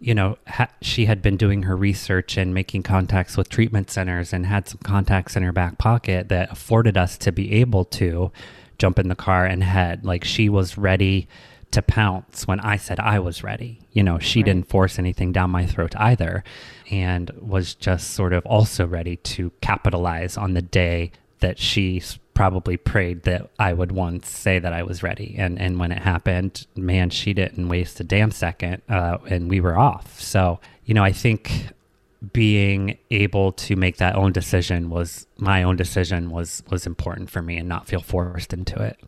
you know, ha- she had been doing her research and making contacts with treatment centers and had some contacts in her back pocket that afforded us to be able to jump in the car and head. Like she was ready to pounce when I said I was ready. You know, she right. didn't force anything down my throat either and was just sort of also ready to capitalize on the day that she probably prayed that I would once say that I was ready. And and when it happened, man, she didn't waste a damn second, uh, and we were off. So you know, I think being able to make that own decision was my own decision was was important for me, and not feel forced into it.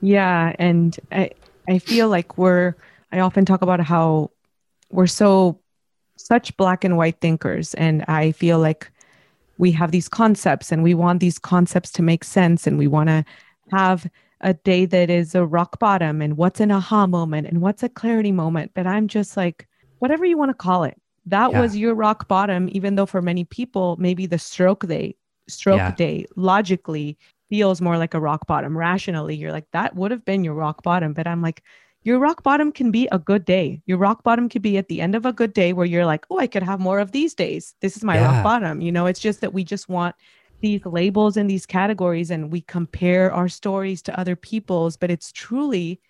Yeah, and I I feel like we're. I often talk about how we're so such black and white thinkers, and I feel like we have these concepts and we want these concepts to make sense and we want to have a day that is a rock bottom and what's an aha moment and what's a clarity moment. But I'm just like, whatever you want to call it, that yeah. was your rock bottom, even though for many people, maybe the stroke day, stroke yeah. day logically feels more like a rock bottom. Rationally, you're like, that would have been your rock bottom. But I'm like, your rock bottom can be a good day. Your rock bottom could be at the end of a good day where you're like, oh, I could have more of these days. This is my yeah. rock bottom. You know, it's just that we just want these labels and these categories and we compare our stories to other people's, but it's truly,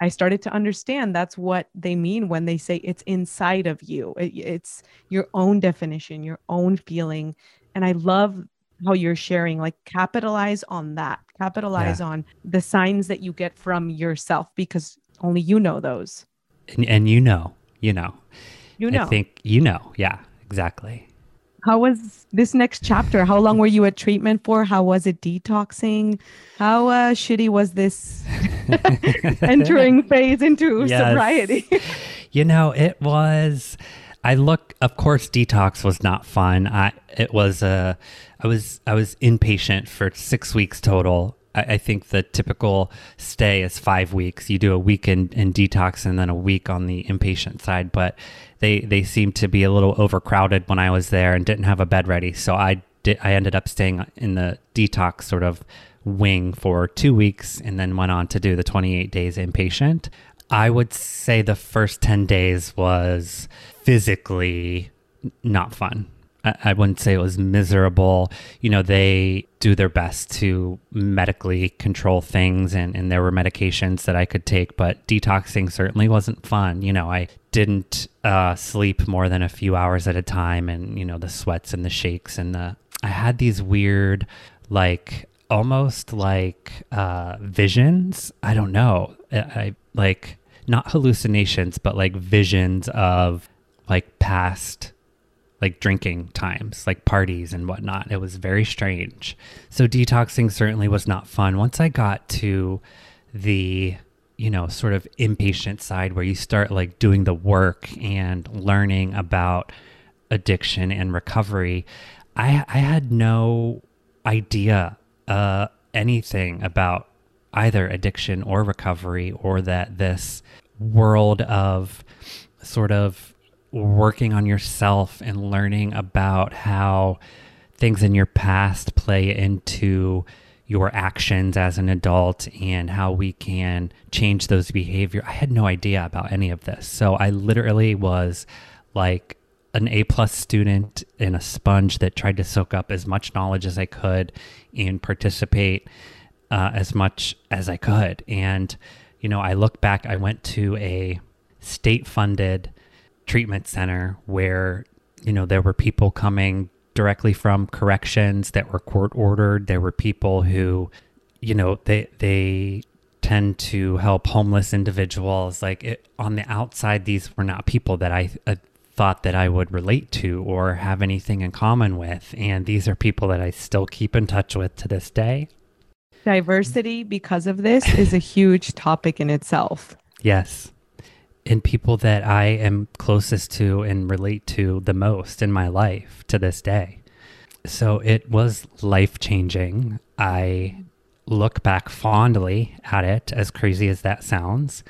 I started to understand that's what they mean when they say it's inside of you. It, it's your own definition, your own feeling. And I love how you're sharing like capitalize on that capitalize Yeah. on the signs that you get from yourself because only you know those And, and you know, you know, you know I think you know. Yeah, exactly. how was this next chapter how long were you at treatment for how was it detoxing how uh, shitty was this entering phase into Yes. sobriety You know, it was. I look. Of course, detox was not fun. I. It was. Uh, I was. I was inpatient for six weeks total. I, think the typical stay is five weeks. You do a week in, in detox and then a week on the inpatient side. But they they seemed to be a little overcrowded when I was there and didn't have a bed ready. So I did. I ended up staying in the detox sort of wing for two weeks and then went on to do the 28 days inpatient. I would say the first 10 days was physically not fun. I, wouldn't say it was miserable. You know, they do their best to medically control things, and, and there were medications that I could take, but detoxing certainly wasn't fun. You know, I didn't uh, sleep more than a few hours at a time, and, you know, the sweats and the shakes and the. I had these weird, like, almost like uh, visions. I don't know. I, I like not hallucinations, but like visions of like past like drinking times, like parties and whatnot. It was very strange. So detoxing certainly was not fun. Once I got to the you know sort of inpatient side where you start like doing the work and learning about addiction and recovery, I I had no idea uh, anything about either addiction or recovery or that this world of sort of working on yourself and learning about how things in your past play into your actions as an adult and how we can change those behavior. I had no idea about any of this. So I literally was like an A plus student and a sponge that tried to soak up as much knowledge as I could and participate uh, as much as I could. And, you know, I look back, I went to a state funded treatment center where, you know, there were people coming directly from corrections that were court ordered. There were people who, you know, they, they, tend to help homeless individuals like it, on the outside these were not people that i uh, thought that I would relate to or have anything in common with. And these are people that I still keep in touch with to this day. diversity because of this is a huge topic in itself Yes. And people that I am closest to and relate to the most in my life to this day. So it was life changing. I look back fondly at it, as crazy as that sounds.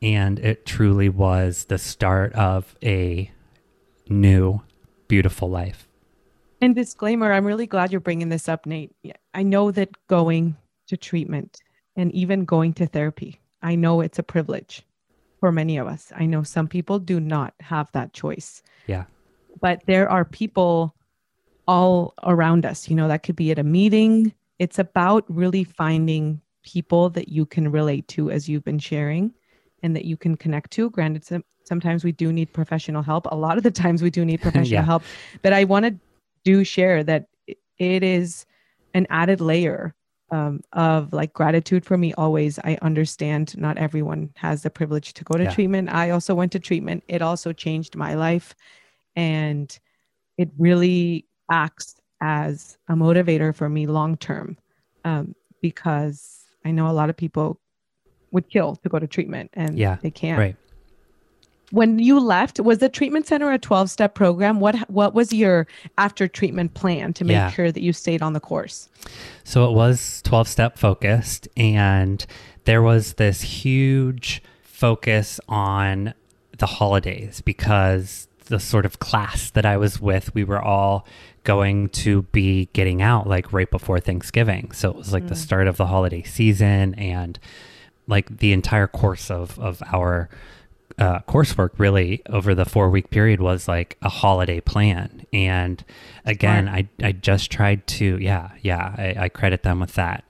And it truly was the start of a new, beautiful life. And disclaimer, I'm really glad you're bringing this up, Nate. I know that going to treatment and even going to therapy, I know it's a privilege for many of us. I know some people do not have that choice, Yeah. but there are people all around us, you know, that could be at a meeting. It's about really finding people that you can relate to as you've been sharing and that you can connect to. Granted, some, sometimes we do need professional help. A lot of the times we do need professional Yeah. help, but I want to do share that it is an added layer um, of like gratitude for me always. I understand not everyone has the privilege to go to Yeah. treatment. I also went to treatment. It also changed my life. And it really acts as a motivator for me long term um, because i know a lot of people would kill to go to treatment and Yeah, they can't. Right. When you left was the treatment center a 12 step program what what was your after treatment plan to make Yeah. sure that you stayed on the course So it was 12 step focused, and there was this huge focus on the holidays because the sort of class that I was with, we were all going to be getting out like right before Thanksgiving. So it was like the mm. start of the holiday season and like the entire course of, of our uh, coursework really over the four week period was like a holiday plan. And again, I, I just tried to, yeah, yeah, I, I credit them with that.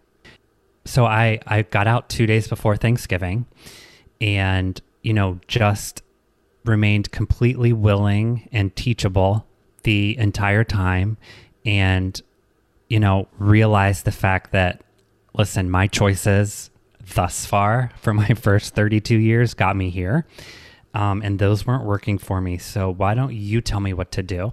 So I, I got out two days before Thanksgiving and, you know, just remained completely willing and teachable the entire time. And, you know, realized the fact that, listen, my choices thus far for my first 32 years got me here. Um, and those weren't working for me. So why don't you tell me what to do?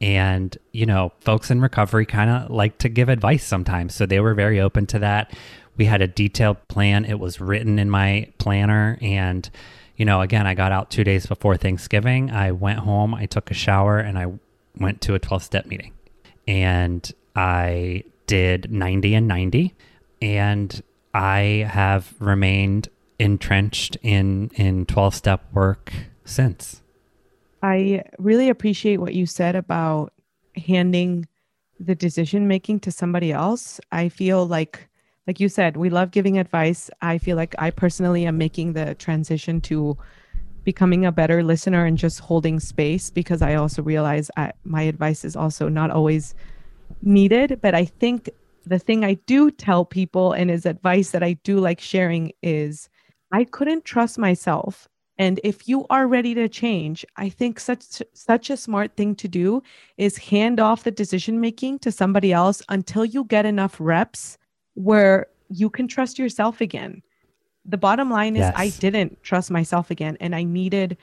And, you know, folks in recovery kind of like to give advice sometimes. So they were very open to that. We had a detailed plan, it was written in my planner. And, you know, again, I got out two days before Thanksgiving. I went home, I took a shower, and I went to a 12 step meeting. And I did 90 and 90. And I have remained entrenched in in 12 step work since. I really appreciate what you said about handing the decision making to somebody else. I feel like like you said, we love giving advice. I feel like I personally am making the transition to becoming a better listener and just holding space because I also realize I, my advice is also not always needed. But I think the thing I do tell people and is advice that I do like sharing is I couldn't trust myself. And if you are ready to change, I think such such a smart thing to do is hand off the decision making to somebody else until you get enough reps where you can trust yourself again. The bottom line is Yes. I didn't trust myself again and I needed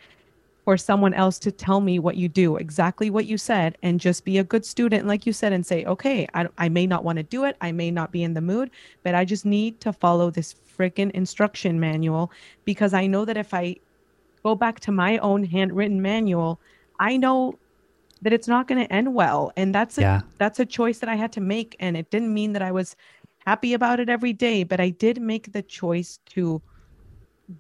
for someone else to tell me what you do, exactly what you said, and just be a good student, like you said, and say, okay, I, I may not want to do it. I may not be in the mood, but I just need to follow this freaking instruction manual because I know that if I go back to my own handwritten manual, I know that it's not going to end well. And that's a, Yeah. that's a choice that I had to make. And it didn't mean that I was happy about it every day, but I did make the choice to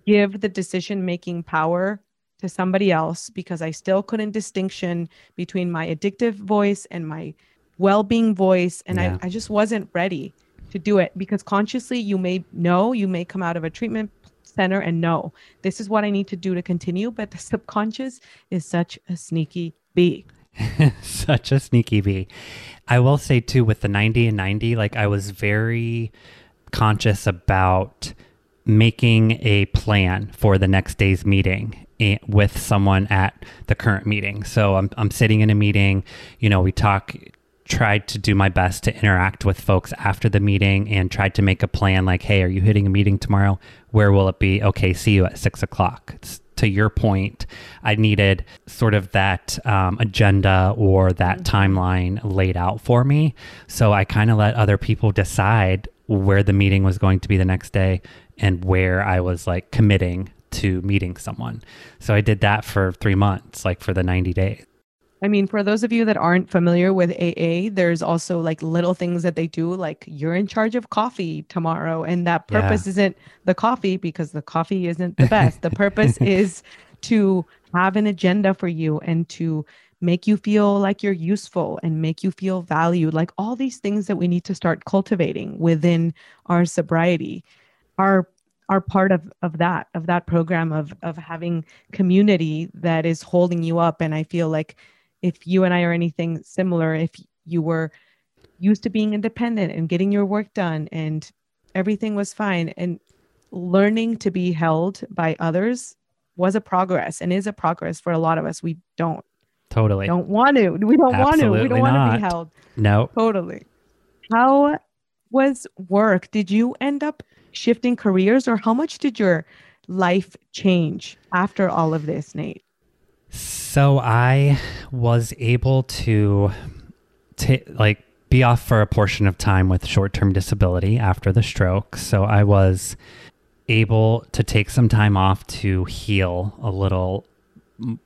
give the decision making power to somebody else because I still couldn't distinction between my addictive voice and my well-being voice and Yeah. I, I just wasn't ready to do it because consciously you may know you may come out of a treatment center and know this is what I need to do to continue but the subconscious is such a sneaky bee Such a sneaky bee. I will say too, with the 90 and 90, like I was very conscious about making a plan for the next day's meeting with someone at the current meeting. So I'm, I'm sitting in a meeting, you know, we talk, tried to do my best to interact with folks after the meeting and tried to make a plan like, hey, are you hitting a meeting tomorrow? Where will it be? Okay, see you at six o'clock. It's, to your point, I needed sort of that um, agenda or that timeline laid out for me. So I kind of let other people decide where the meeting was going to be the next day and where I was like committing to meeting someone. So I did that for three months, like for the 90 days. I mean, for those of you that aren't familiar with AA, there's also like little things that they do, like you're in charge of coffee tomorrow. And that Yeah. purpose isn't the coffee because the coffee isn't the best. the purpose is to have an agenda for you and to make you feel like you're useful and make you feel valued. Like all these things that we need to start cultivating within our sobriety are are part of of that of that program of of having community that is holding you up and i feel like if you and i are anything similar if you were used to being independent and getting your work done and everything was fine and learning to be held by others was a progress and is a progress for a lot of us we don't Totally. don't want to we don't want to we don't want to be held no. Totally. How was work? Did you end up shifting careers or how much did your life change after all of this, Nate? So I was able to ta like be off for a portion of time with short-term disability after the stroke. So I was able to take some time off to heal a little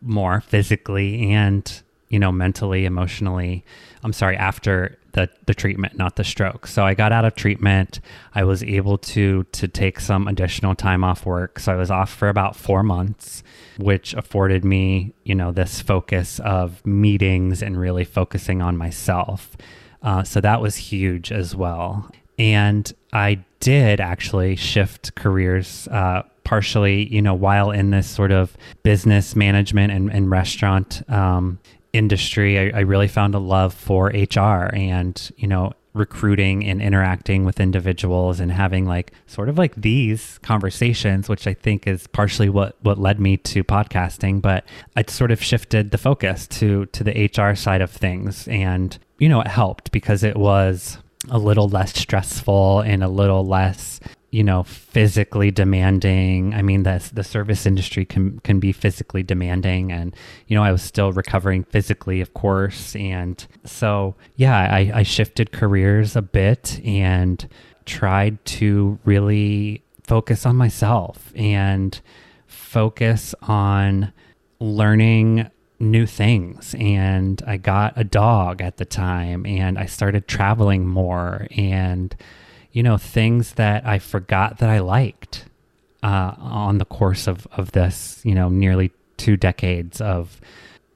more physically and you know mentally emotionally i'm sorry after the the treatment not the stroke. So i got out of treatment. I was able to to take some additional time off work. So i was off for about 4 months which afforded me you know this focus of meetings and really focusing on myself. Uh, so that was huge as well. And I did actually shift careers uh, partially, you know, while in this sort of business management and, and restaurant um, industry. I, I really found a love for HR and, you know, recruiting and interacting with individuals and having like sort of like these conversations which i think is partially what what led me to podcasting but i sort of shifted the focus to to the hr side of things and you know it helped because it was a little less stressful and a little less you know physically demanding. I mean the the service industry can can be physically demanding and you know i was still recovering physically of course. And so yeah i i shifted careers a bit and tried to really focus on myself and focus on learning new things. And I got a dog at the time and I started traveling more and you know, things that I forgot that I liked uh, on the course of, of this, you know, nearly two decades of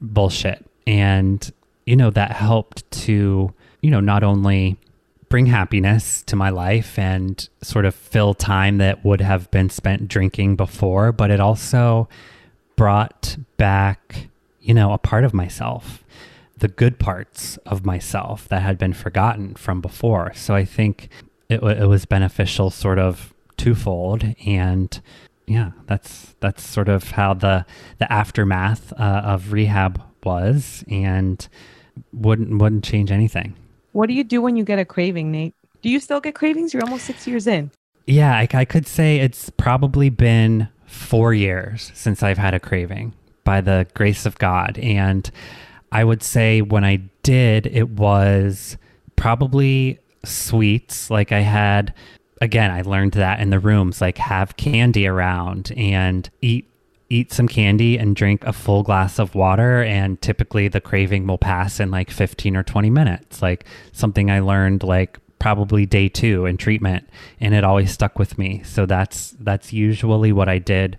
bullshit. And, you know, that helped to, you know, not only bring happiness to my life and sort of fill time that would have been spent drinking before, but it also brought back, you know, a part of myself, the good parts of myself that had been forgotten from before. So I think it, it was beneficial sort of twofold and yeah that's that's sort of how the the aftermath uh, of rehab was and wouldn't wouldn't change anything What do you do when you get a craving, Nate? Do you still get cravings? You're almost six years in. yeah I, I could say it's probably been four years since i've had a craving by the grace of god and i would say when i did it was probably sweets. Like I had, again, I learned that in the rooms, like have candy around and eat eat some candy and drink a full glass of water. And typically the craving will pass in like 15 or 20 minutes like something i learned like probably day 2 in treatment and it always stuck with me. So that's that's usually what i did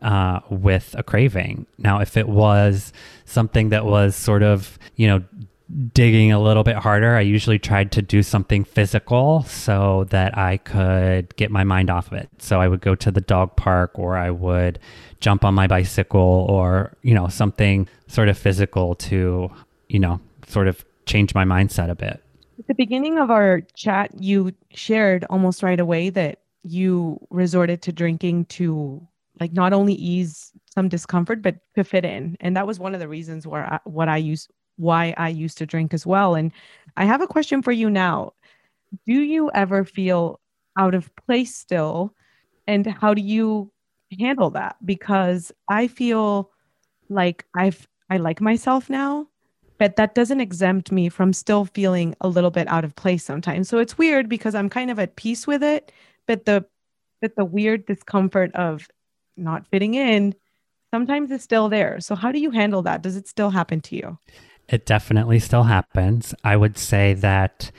uh, with a craving. Now if it was something that was sort of you know digging a little bit harder, I usually tried to do something physical so that I could get my mind off of it. So I would go to the dog park or I would jump on my bicycle or, you know, something sort of physical to, you know, sort of change my mindset a bit. At the beginning of our chat, you shared almost right away that you resorted to drinking to like not only ease some discomfort but to fit in and that was one of the reasons where I, what i use why I used to drink as well. And I have a question for you now. Do you ever feel out of place still? And how do you handle that? Because I feel like I've I like myself now, but that doesn't exempt me from still feeling a little bit out of place sometimes. So it's weird because I'm kind of at peace with it, but the but the weird discomfort of not fitting in sometimes is still there. So how do you handle that? Does it still happen to you? It definitely still happens. I would say that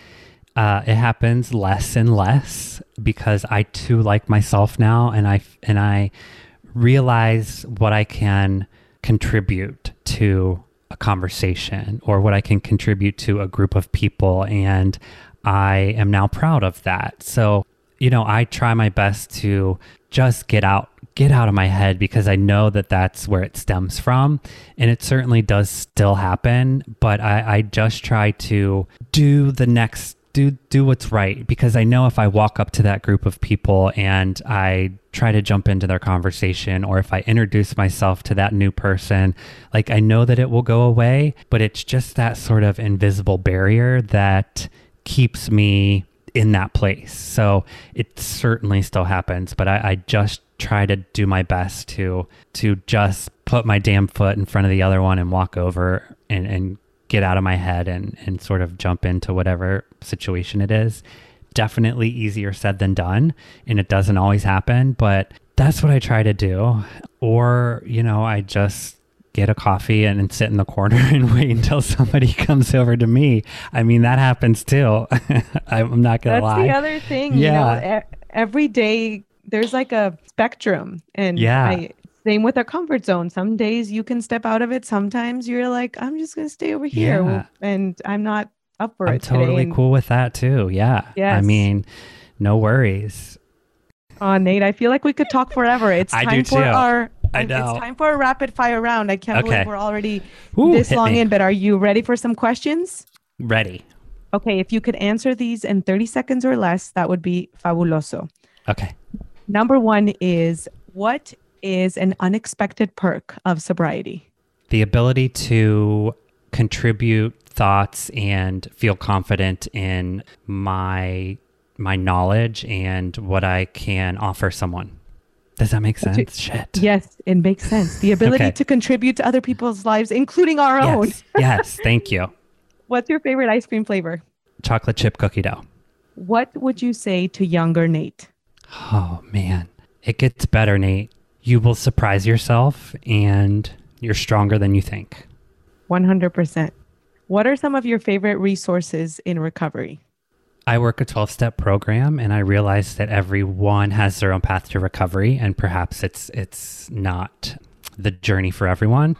uh, it happens less and less because I too like myself now, and I and I realize what I can contribute to a conversation or what I can contribute to a group of people, and I am now proud of that. So you know, I try my best to just get out get out of my head because I know that that's where it stems from. And it certainly does still happen, but I, I just try to do the next do do what's right because I know if I walk up to that group of people and I try to jump into their conversation or if I introduce myself to that new person, like I know that it will go away, but it's just that sort of invisible barrier that keeps me in that place. So it certainly still happens, but I, I just try to do my best to to just put my damn foot in front of the other one and walk over and, and get out of my head and, and sort of jump into whatever situation it is. Definitely easier said than done. And it doesn't always happen, but that's what I try to do. Or, you know, I just get a coffee and, and sit in the corner and wait until somebody comes over to me. I mean, that happens too. I'm not going to lie. That's the other thing. Yeah. You know, every day there's like a spectrum. And Yeah. I, same with our comfort zone. Some days you can step out of it. Sometimes you're like, I'm just going to stay over here. Yeah. And I'm not up for I'm it. today. totally cool with that too. Yeah. I mean, no worries. Oh, Nate, I feel like we could talk forever. It's I time do for too. our. I know. It's time for a rapid fire round. I can't Okay. believe we're already Ooh, this long me. in, but are you ready for some questions? Ready. Okay, if you could answer these in 30 seconds or less, that would be fabuloso. Okay. Number one is what is an unexpected perk of sobriety? The ability to contribute thoughts and feel confident in my my knowledge and what I can offer someone. Does that make sense? Shit. Yes, it makes sense. The ability Okay. to contribute to other people's lives, including our own. Yes. yes. Thank you. What's your favorite ice cream flavor? Chocolate chip cookie dough. What would you say to younger Nate? Oh man, it gets better, Nate. You will surprise yourself, and you're stronger than you think. 100%. What are some of your favorite resources in recovery? I work a 12 step program and I realize that everyone has their own path to recovery and perhaps it's it's not the journey for everyone.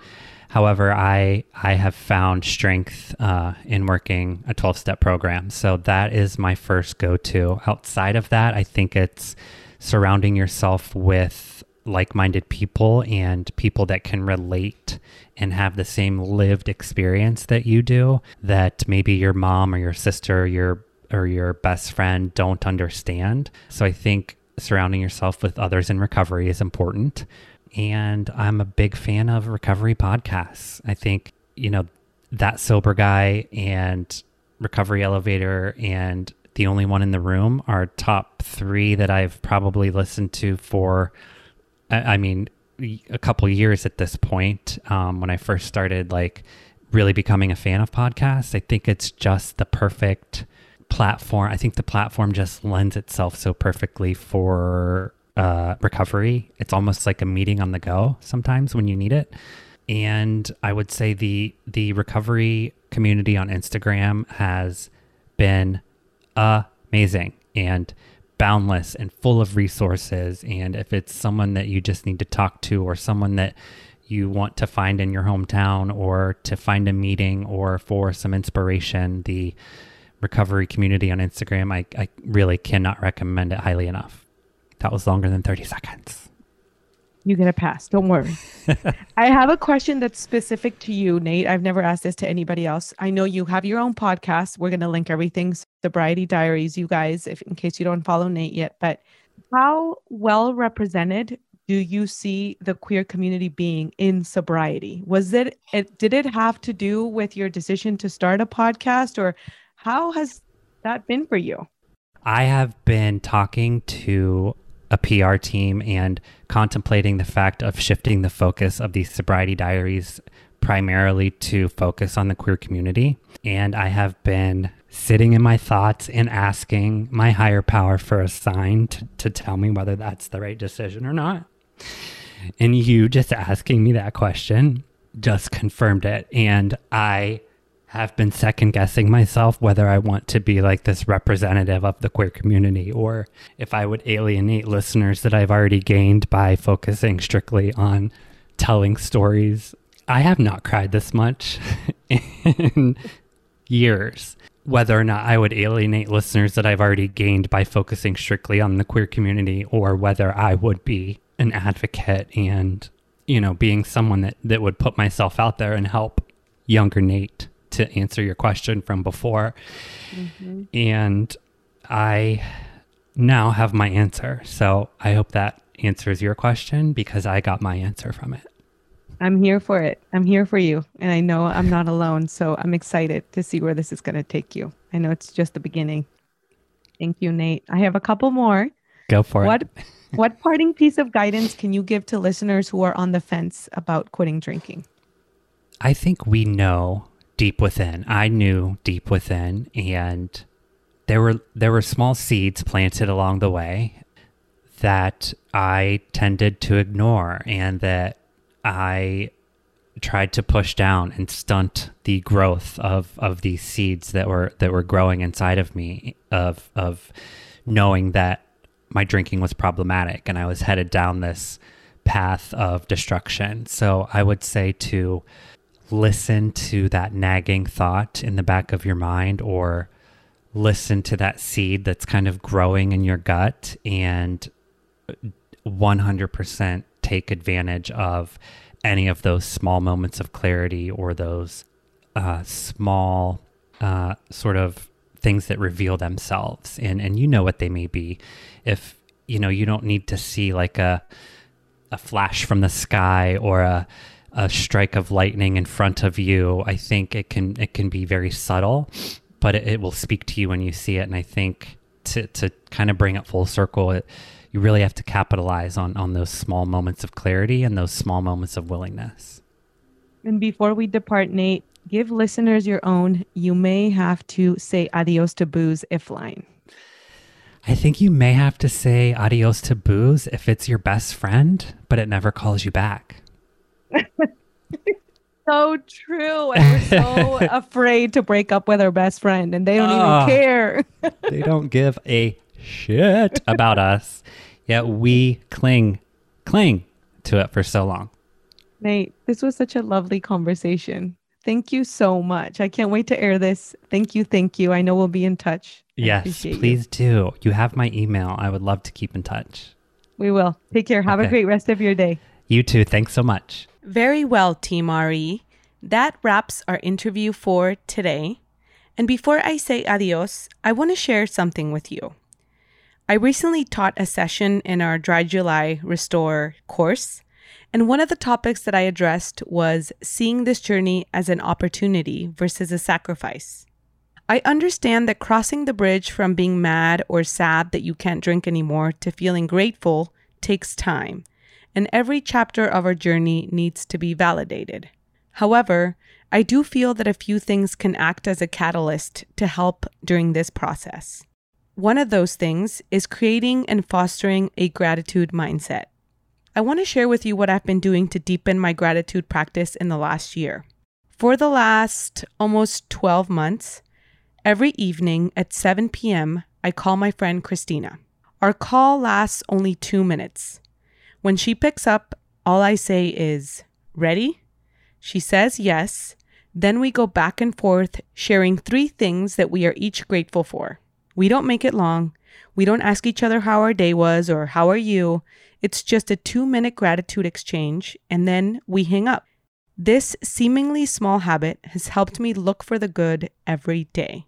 However, I I have found strength uh, in working a 12 step program. So that is my first go to. Outside of that, I think it's surrounding yourself with like minded people and people that can relate and have the same lived experience that you do that maybe your mom or your sister, your or your best friend don't understand. So I think surrounding yourself with others in recovery is important. And I'm a big fan of recovery podcasts. I think, you know, that sober guy and recovery elevator and the only one in the room are top three that I've probably listened to for, I mean, a couple years at this point. Um, when I first started, like, really becoming a fan of podcasts, I think it's just the perfect platform. I think the platform just lends itself so perfectly for uh, recovery. It's almost like a meeting on the go sometimes when you need it. And I would say the the recovery community on Instagram has been amazing and boundless and full of resources. And if it's someone that you just need to talk to or someone that you want to find in your hometown or to find a meeting or for some inspiration, the recovery community on Instagram, I, I really cannot recommend it highly enough. That was longer than 30 seconds. You get a pass. Don't worry. I have a question that's specific to you, Nate. I've never asked this to anybody else. I know you have your own podcast. We're going to link everything Sobriety Diaries, you guys, if in case you don't follow Nate yet. But how well represented do you see the queer community being in sobriety? Was it, it did it have to do with your decision to start a podcast or how has that been for you? I have been talking to a PR team and contemplating the fact of shifting the focus of these sobriety diaries primarily to focus on the queer community. And I have been sitting in my thoughts and asking my higher power for a sign to, to tell me whether that's the right decision or not. And you just asking me that question just confirmed it. And I have been second guessing myself whether I want to be like this representative of the queer community or if I would alienate listeners that I've already gained by focusing strictly on telling stories. I have not cried this much in years. Whether or not I would alienate listeners that I've already gained by focusing strictly on the queer community or whether I would be an advocate and, you know, being someone that, that would put myself out there and help younger Nate to answer your question from before. Mm-hmm. And I now have my answer. So I hope that answers your question because I got my answer from it. I'm here for it. I'm here for you. And I know I'm not alone. So I'm excited to see where this is going to take you. I know it's just the beginning. Thank you, Nate. I have a couple more. Go for What it. what parting piece of guidance can you give to listeners who are on the fence about quitting drinking? I think we know deep within. I knew deep within and there were there were small seeds planted along the way that I tended to ignore and that I tried to push down and stunt the growth of of these seeds that were that were growing inside of me of of knowing that my drinking was problematic and I was headed down this path of destruction. So I would say to listen to that nagging thought in the back of your mind or listen to that seed that's kind of growing in your gut and 100% take advantage of any of those small moments of clarity or those uh, small uh, sort of things that reveal themselves. And and you know what they may be. If you know you don't need to see like a a flash from the sky or a a strike of lightning in front of you i think it can it can be very subtle but it, it will speak to you when you see it and i think to to kind of bring it full circle it you really have to capitalize on on those small moments of clarity and those small moments of willingness And before we depart, Nate, give listeners your own. You may have to say adios to booze if line. I think you may have to say adios to booze if it's your best friend, but it never calls you back. So true. And we're so afraid to break up with our best friend, and they don't Ah. even care. They don't give a shit about us, yet we cling, cling to it for so long. Nate, this was such a lovely conversation. Thank you so much. I can't wait to air this. Thank you. Thank you. I know we'll be in touch. I Yes, appreciate you. please do. You have my email. I would love to keep in touch. We will. Take care. Have a great rest of your day. You too. Thanks so much. Very well, Team RE. That wraps our interview for today. And before I say adios, I want to share something with you. I recently taught a session in our Dry July Restore course, and one of the topics that I addressed was seeing this journey as an opportunity versus a sacrifice. I understand that crossing the bridge from being mad or sad that you can't drink anymore to feeling grateful takes time and every chapter of our journey needs to be validated. However, I do feel that a few things can act as a catalyst to help during this process. One of those things is creating and fostering a gratitude mindset. I want to share with you what I've been doing to deepen my gratitude practice in the last year. For the last almost 12 months, every evening at 7 p.m., I call my friend Christina. Our call lasts only two minutes. When she picks up, all I say is, Ready? She says yes. Then we go back and forth, sharing three things that we are each grateful for. We don't make it long. We don't ask each other how our day was or how are you. It's just a two minute gratitude exchange, and then we hang up. This seemingly small habit has helped me look for the good every day.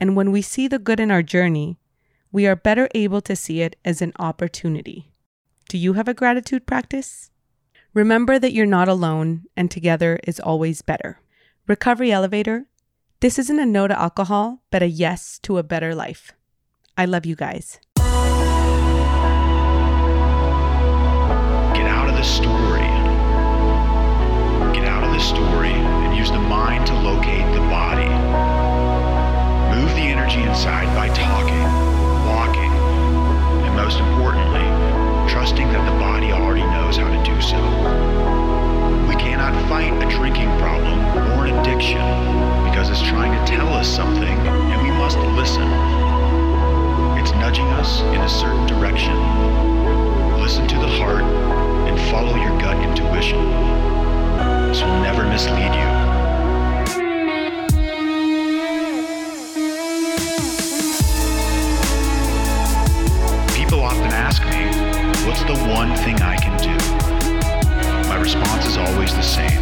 And when we see the good in our journey, we are better able to see it as an opportunity. Do you have a gratitude practice? Remember that you're not alone and together is always better. Recovery Elevator, this isn't a no to alcohol, but a yes to a better life. I love you guys. Get out of the story. Or because it's trying to tell us something and we must listen. It's nudging us in a certain direction. Listen to the heart and follow your gut intuition. This will never mislead you. People often ask me, what's the one thing I can do? My response is always the same.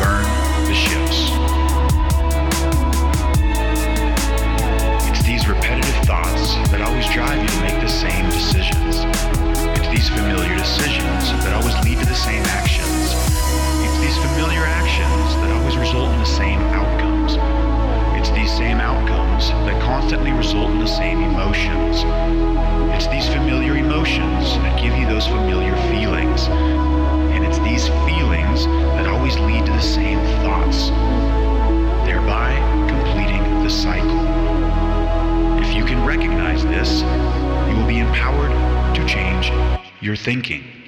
Burn the ships. It's these repetitive thoughts that always drive you to make the same decisions. It's these familiar decisions that always lead to the same actions. It's these familiar actions that always result in the same outcomes. It's these same outcomes that constantly result in the same emotions. It's these familiar emotions that give you those familiar feelings. And it's these feelings that always lead to the same thoughts, thereby completing the cycle. If you can recognize this, you will be empowered to change your thinking.